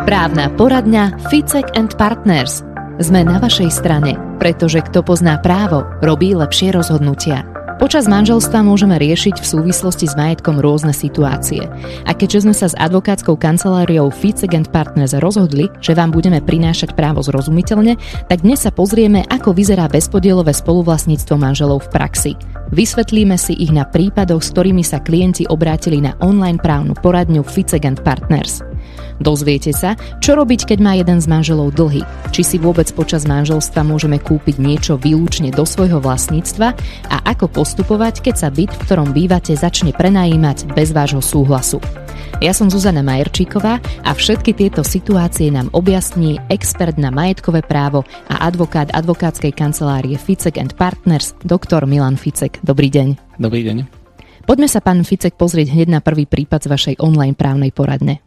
Právna poradňa Ficek and Partners. Sme na vašej strane, pretože kto pozná právo, robí lepšie rozhodnutia. Počas manželstva môžeme riešiť v súvislosti s majetkom rôzne situácie. A keďže sme sa s advokátskou kanceláriou Ficek and Partners rozhodli, že vám budeme prinášať právo zrozumiteľne, tak dnes sa pozrieme, ako vyzerá bezpodielové spoluvlastníctvo manželov v praxi. Vysvetlíme si ich na prípadoch, s ktorými sa klienti obrátili na online právnu poradňu Ficek and Partners. Dozviete sa, čo robiť, keď má jeden z manželov dlhy, či si vôbec počas manželstva môžeme kúpiť niečo výlučne do svojho vlastníctva a ako postupovať, keď sa byt, v ktorom bývate, začne prenajímať bez vášho súhlasu. Ja som Zuzana Majerčíková a všetky tieto situácie nám objasní expert na majetkové právo a advokát advokátskej kancelárie Ficek and Partners, doktor Milan Ficek. Dobrý deň. Dobrý deň. Poďme sa, pán Ficek, pozrieť hneď na prvý prípad z vašej online právnej poradne.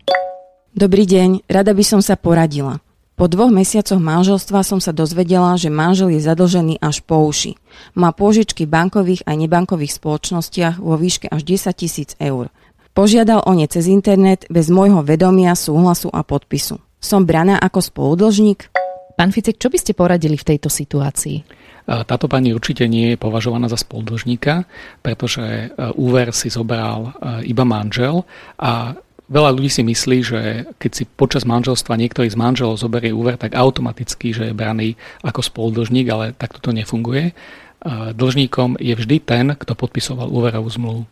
Dobrý deň, rada by som sa poradila. Po dvoch mesiacoch manželstva som sa dozvedela, že manžel je zadlžený až po uši. Má pôžičky v bankových a nebankových spoločnostiach vo výške až 10 tisíc eur. Požiadal o ne cez internet bez môjho vedomia, súhlasu a podpisu. Som braná ako spoludlžník? Pán Ficek, čo by ste poradili v tejto situácii? Táto pani určite nie je považovaná za spoludlžníka, pretože e, úver si zobral e, iba manžel a Veľa ľudí si myslí, že keď si počas manželstva niektorý z manželov zoberie úver, tak automaticky, že je braný ako spoludlžník, ale takto to nefunguje. Dlžníkom je vždy ten, kto podpisoval úverovú zmluvu.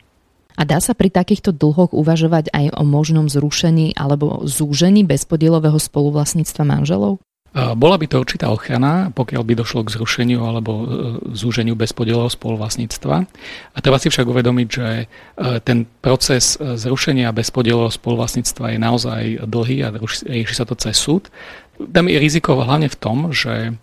A dá sa pri takýchto dlhoch uvažovať aj o možnom zrušení alebo zúžení bezpodielového spoluvlastníctva manželov? Bola by to určitá ochrana, pokiaľ by došlo k zrušeniu alebo e, zúženiu bezpodielového spoluvlastníctva. A treba si však uvedomiť, že e, ten proces e, zrušenia bezpodielového spoluvlastníctva je naozaj dlhý a rieši sa to cez súd. Tam je riziko hlavne v tom, že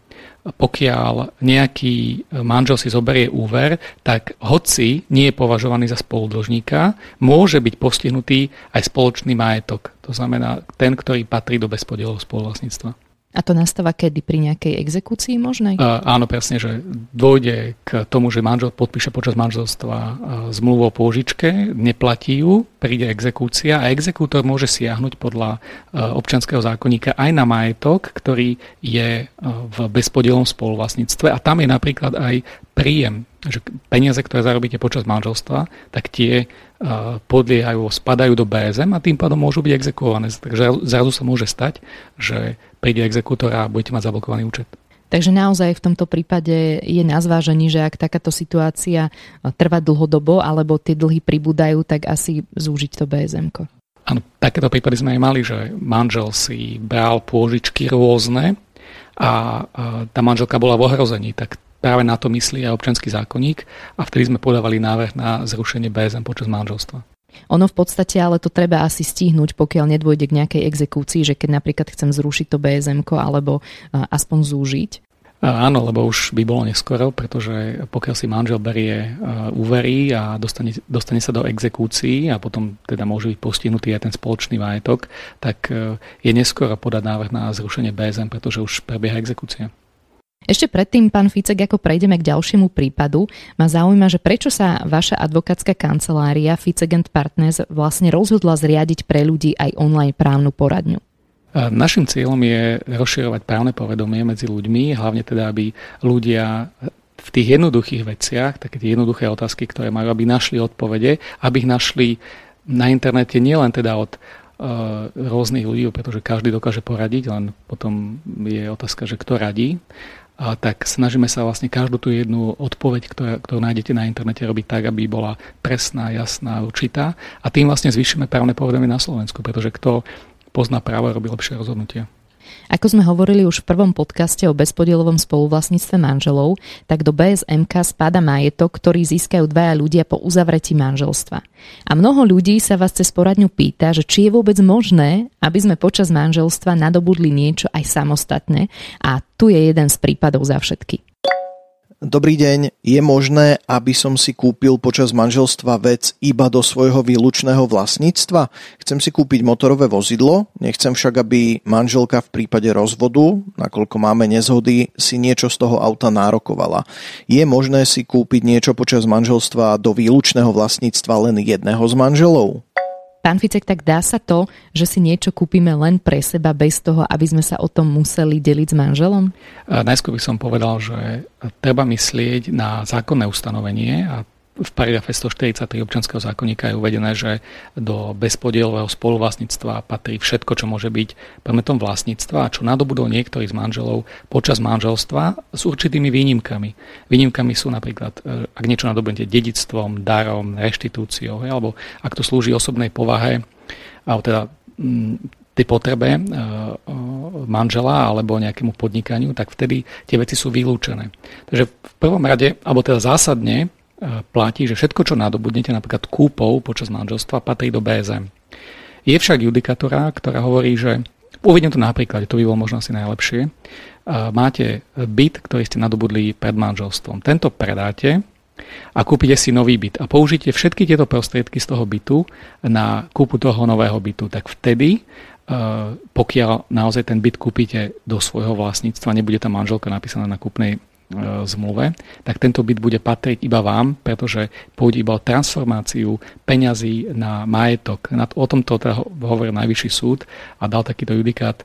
pokiaľ nejaký manžel si zoberie úver, tak hoci nie je považovaný za spoludlžníka, môže byť postihnutý aj spoločný majetok. To znamená ten, ktorý patrí do bezpodielového spoluvlastníctva. A to nastáva kedy? Pri nejakej exekúcii možnej? Uh, áno, presne, že dôjde k tomu, že manžel podpíše počas manželstva uh, zmluvu o pôžičke, neplatí ju, príde exekúcia a exekútor môže siahnuť podľa uh, občanského zákonníka aj na majetok, ktorý je uh, v bezpodielom spoluvlastníctve a tam je napríklad aj príjem že peniaze, ktoré zarobíte počas manželstva, tak tie uh, podliehajú, spadajú do BSM a tým pádom môžu byť exekuované. Takže zrazu sa môže stať, že príde exekútor a budete mať zablokovaný účet. Takže naozaj v tomto prípade je na zvážení, že ak takáto situácia trvá dlhodobo alebo tie dlhy pribúdajú, tak asi zúžiť to BSM. Áno, takéto prípady sme aj mali, že manžel si bral pôžičky rôzne a tá manželka bola v ohrození, tak práve na to myslí aj občanský zákonník a vtedy sme podávali návrh na zrušenie BSM počas manželstva. Ono v podstate ale to treba asi stihnúť, pokiaľ nedôjde k nejakej exekúcii, že keď napríklad chcem zrušiť to BSM alebo aspoň zúžiť. Áno, lebo už by bolo neskoro, pretože pokiaľ si manžel berie úvery a dostane, dostane sa do exekúcií a potom teda môže byť postihnutý aj ten spoločný majetok, tak e, je neskoro podať návrh na zrušenie BSM, pretože už prebieha exekúcia. Ešte predtým, pán Ficek, ako prejdeme k ďalšiemu prípadu, ma zaujíma, že prečo sa vaša advokátska kancelária Ficek Partners vlastne rozhodla zriadiť pre ľudí aj online právnu poradňu. Našim cieľom je rozširovať právne povedomie medzi ľuďmi, hlavne teda, aby ľudia v tých jednoduchých veciach, také tie jednoduché otázky, ktoré majú, aby našli odpovede, aby ich našli na internete nielen teda od rôznych ľudí, pretože každý dokáže poradiť, len potom je otázka, že kto radí a tak snažíme sa vlastne každú tú jednu odpoveď, ktorá, ktorú nájdete na internete, robiť tak, aby bola presná, jasná, určitá. A tým vlastne zvýšime právne povedomie na Slovensku, pretože kto pozná právo, robí lepšie rozhodnutie. Ako sme hovorili už v prvom podcaste o bezpodielovom spoluvlastníctve manželov, tak do BSMK spada majetok, ktorý získajú dvaja ľudia po uzavretí manželstva. A mnoho ľudí sa vás cez poradňu pýta, že či je vôbec možné, aby sme počas manželstva nadobudli niečo aj samostatne a tu je jeden z prípadov za všetky. Dobrý deň, je možné, aby som si kúpil počas manželstva vec iba do svojho výlučného vlastníctva? Chcem si kúpiť motorové vozidlo, nechcem však, aby manželka v prípade rozvodu, nakoľko máme nezhody, si niečo z toho auta nárokovala. Je možné si kúpiť niečo počas manželstva do výlučného vlastníctva len jedného z manželov? Pán Ficek, tak dá sa to, že si niečo kúpime len pre seba bez toho, aby sme sa o tom museli deliť s manželom? Najskôr by som povedal, že treba myslieť na zákonné ustanovenie a v paragrafe 143 občanského zákonníka je uvedené, že do bezpodielového spoluvlastníctva patrí všetko, čo môže byť predmetom vlastníctva a čo nadobudol niektorý z manželov počas manželstva s určitými výnimkami. Výnimkami sú napríklad, e, ak niečo nadobudnete dedictvom, darom, reštitúciou, alebo ak to slúži osobnej povahe, alebo teda tej potrebe e, e, manžela alebo nejakému podnikaniu, tak vtedy tie veci sú vylúčené. Takže v prvom rade, alebo teda zásadne, platí, že všetko, čo nadobudnete napríklad kúpou počas manželstva, patrí do BSM. Je však judikatúra, ktorá hovorí, že uvidím to napríklad, to by bolo možno asi najlepšie, máte byt, ktorý ste nadobudli pred manželstvom. Tento predáte a kúpite si nový byt a použite všetky tieto prostriedky z toho bytu na kúpu toho nového bytu, tak vtedy pokiaľ naozaj ten byt kúpite do svojho vlastníctva, nebude tam manželka napísaná na kúpnej E, zmluve, tak tento byt bude patriť iba vám, pretože pôjde iba o transformáciu peňazí na majetok. O tomto teda hovoril Najvyšší súd a dal takýto judikát, e,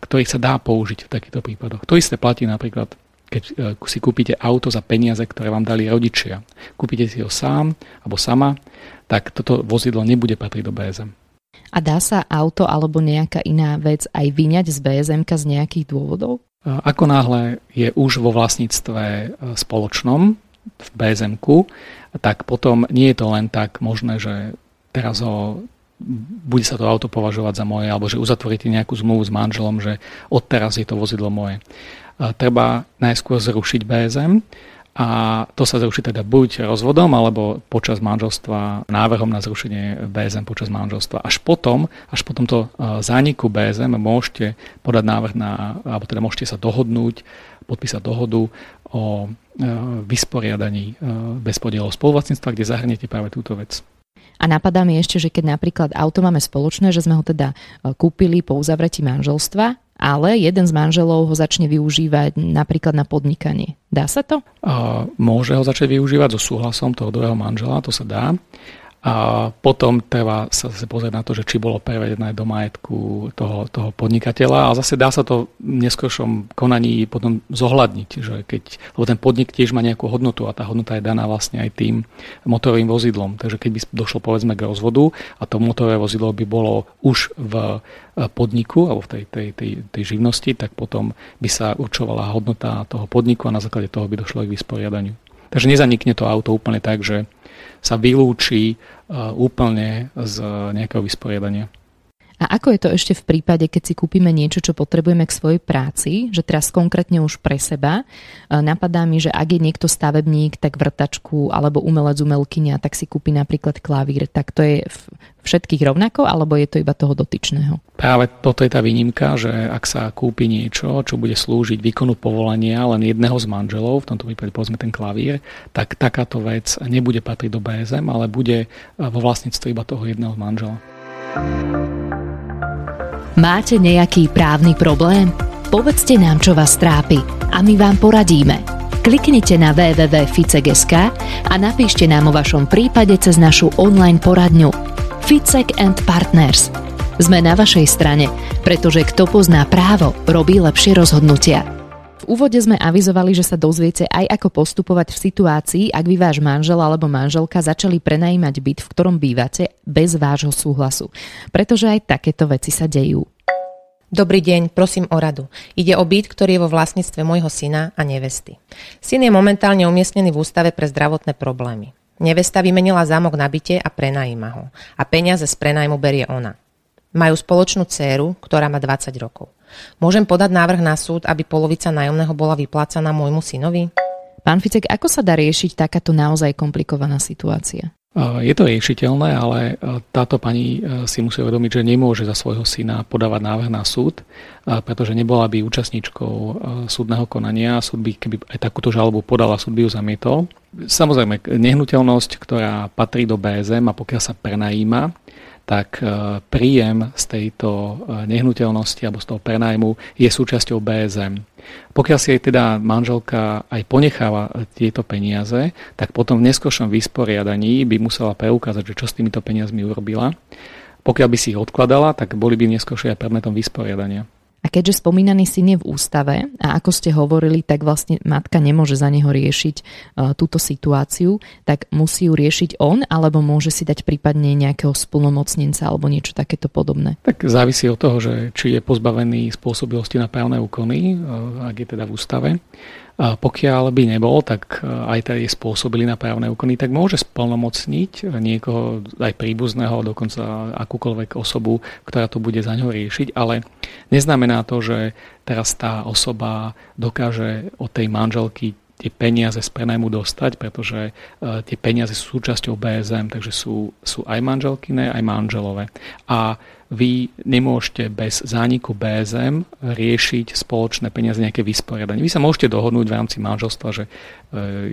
ktorý sa dá použiť v takýchto prípadoch. To isté platí napríklad keď e, si kúpite auto za peniaze, ktoré vám dali rodičia. Kúpite si ho sám alebo sama, tak toto vozidlo nebude patriť do BSM. A dá sa auto alebo nejaká iná vec aj vyňať z BSM z nejakých dôvodov? Ako náhle je už vo vlastníctve e, spoločnom v bsm tak potom nie je to len tak možné, že teraz ho bude sa to auto považovať za moje, alebo že uzatvoríte nejakú zmluvu s manželom, že odteraz je to vozidlo moje. Treba najskôr zrušiť BSM a to sa zruší teda buď rozvodom alebo počas manželstva návrhom na zrušenie BSM počas manželstva. Až potom, až po tomto e, zániku BSM môžete podať návrh na, alebo teda môžete sa dohodnúť, podpísať dohodu o e, vysporiadaní e, bezpodielov spoluvlastníctva, kde zahrniete práve túto vec. A napadá mi ešte, že keď napríklad auto máme spoločné, že sme ho teda kúpili po uzavretí manželstva ale jeden z manželov ho začne využívať napríklad na podnikanie. Dá sa to? Môže ho začať využívať so súhlasom toho druhého manžela, to sa dá. A potom treba sa pozrieť na to, že či bolo prevedené do majetku toho, toho podnikateľa a zase dá sa to v neskôršom konaní potom zohľadniť, že keď, lebo ten podnik tiež má nejakú hodnotu a tá hodnota je daná vlastne aj tým motorovým vozidlom. Takže keď by došlo povedzme k rozvodu a to motorové vozidlo by bolo už v podniku alebo v tej, tej, tej, tej živnosti, tak potom by sa určovala hodnota toho podniku a na základe toho by došlo k vysporiadaniu. Takže nezanikne to auto úplne tak, že sa vylúči e, úplne z nejakého vysporiadania. A ako je to ešte v prípade, keď si kúpime niečo, čo potrebujeme k svojej práci, že teraz konkrétne už pre seba, e, napadá mi, že ak je niekto stavebník, tak vrtačku alebo umelec umelkyňa, tak si kúpi napríklad klavír, tak to je všetkých rovnako, alebo je to iba toho dotyčného? Práve toto je tá výnimka, že ak sa kúpi niečo, čo bude slúžiť výkonu povolania len jedného z manželov, v tomto prípade povedzme ten klavír, tak takáto vec nebude patriť do BSM, ale bude vo vlastníctve iba toho jedného manžela. Máte nejaký právny problém? Povedzte nám, čo vás trápi a my vám poradíme. Kliknite na www.ficek.sk a napíšte nám o vašom prípade cez našu online poradňu Ficek and Partners. Sme na vašej strane, pretože kto pozná právo, robí lepšie rozhodnutia. V úvode sme avizovali, že sa dozviete aj ako postupovať v situácii, ak by váš manžel alebo manželka začali prenajímať byt, v ktorom bývate, bez vášho súhlasu. Pretože aj takéto veci sa dejú. Dobrý deň, prosím o radu. Ide o byt, ktorý je vo vlastníctve môjho syna a nevesty. Syn je momentálne umiestnený v ústave pre zdravotné problémy. Nevesta vymenila zámok na byte a prenajíma ho. A peniaze z prenajmu berie ona. Majú spoločnú dceru, ktorá má 20 rokov. Môžem podať návrh na súd, aby polovica nájomného bola vyplácaná môjmu synovi? Pán Ficek, ako sa dá riešiť takáto naozaj komplikovaná situácia? Je to riešiteľné, ale táto pani si musí uvedomiť, že nemôže za svojho syna podávať návrh na súd, pretože nebola by účastníčkou súdneho konania. Súd by, keby aj takúto žalobu podala, súd by ju zamietol. Samozrejme, nehnuteľnosť, ktorá patrí do BSM a pokiaľ sa prenajíma, tak e, príjem z tejto e, nehnuteľnosti alebo z toho prenajmu je súčasťou BSM. Pokiaľ si aj teda manželka aj ponecháva tieto peniaze, tak potom v neskôršom vysporiadaní by musela preukázať, že čo s týmito peniazmi urobila Pokiaľ by si ich odkladala, tak boli by neskôršie aj predmetom vysporiadania. A keďže spomínaný syn je v ústave a ako ste hovorili, tak vlastne matka nemôže za neho riešiť uh, túto situáciu, tak musí ju riešiť on, alebo môže si dať prípadne nejakého splnomocnenca alebo niečo takéto podobné? Tak závisí od toho, že či je pozbavený spôsobilosti na právne úkony, uh, ak je teda v ústave. Pokiaľ by nebol, tak e, aj je spôsobili na právne úkony, tak môže splnomocniť niekoho, aj príbuzného, dokonca akúkoľvek osobu, ktorá to bude za ňo riešiť, ale neznamená to, že teraz tá osoba dokáže od tej manželky tie peniaze z prenajmu dostať, pretože e, tie peniaze sú súčasťou BSM, takže sú, sú aj manželkyné, aj manželové. A vy nemôžete bez zániku BSM riešiť spoločné peniaze, nejaké vysporiadanie. Vy sa môžete dohodnúť v rámci manželstva, že e,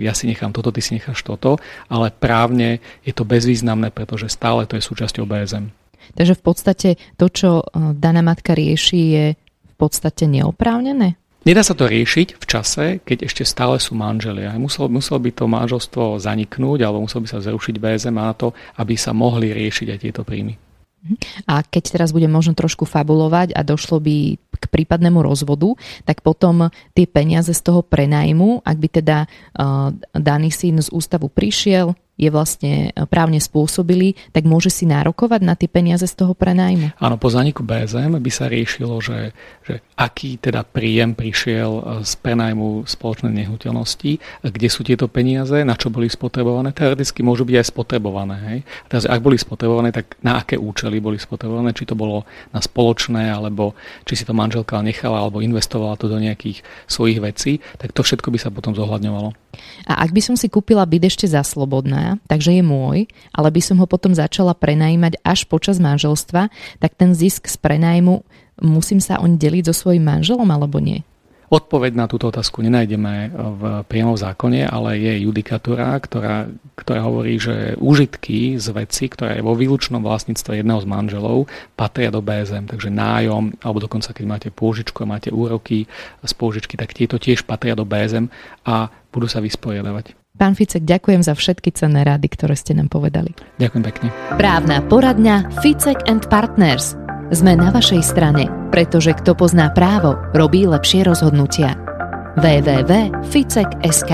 ja si nechám toto, ty si necháš toto, ale právne je to bezvýznamné, pretože stále to je súčasťou BSM. Takže v podstate to, čo e, daná matka rieši, je v podstate neoprávnené? Nedá sa to riešiť v čase, keď ešte stále sú manželia. Muselo, muselo by to manželstvo zaniknúť alebo muselo by sa zrušiť BSM na to, aby sa mohli riešiť aj tieto príjmy. A keď teraz budem možno trošku fabulovať a došlo by k prípadnému rozvodu, tak potom tie peniaze z toho prenajmu, ak by teda uh, daný syn z ústavu prišiel, je vlastne e, právne spôsobili, tak môže si nárokovať na tie peniaze z toho prenajmu? Áno, po zaniku BSM by sa riešilo, že, že aký teda príjem prišiel e, z prenajmu spoločnej nehnuteľnosti, kde sú tieto peniaze, na čo boli spotrebované, teoreticky môžu byť aj spotrebované. Hej? Teraz, ak boli spotrebované, tak na aké účely boli spotrebované, či to bolo na spoločné, alebo či si to manželka nechala, alebo investovala to do nejakých svojich vecí, tak to všetko by sa potom zohľadňovalo. A ak by som si kúpila byt ešte za takže je môj, ale by som ho potom začala prenajímať až počas manželstva, tak ten zisk z prenajmu musím sa oň deliť so svojím manželom alebo nie? Odpoveď na túto otázku nenájdeme v priamo zákone, ale je judikatúra, ktorá, ktorá hovorí, že úžitky z veci, ktorá je vo výlučnom vlastníctve jedného z manželov, patria do BSM. Takže nájom, alebo dokonca keď máte pôžičku a máte úroky z pôžičky, tak tieto tiež patria do BSM a budú sa vysporiadavať. Pán Ficek, ďakujem za všetky cenné rady, ktoré ste nám povedali. Ďakujem pekne. Právna poradňa Ficek and Partners. Sme na vašej strane, pretože kto pozná právo, robí lepšie rozhodnutia. www.ficek.sk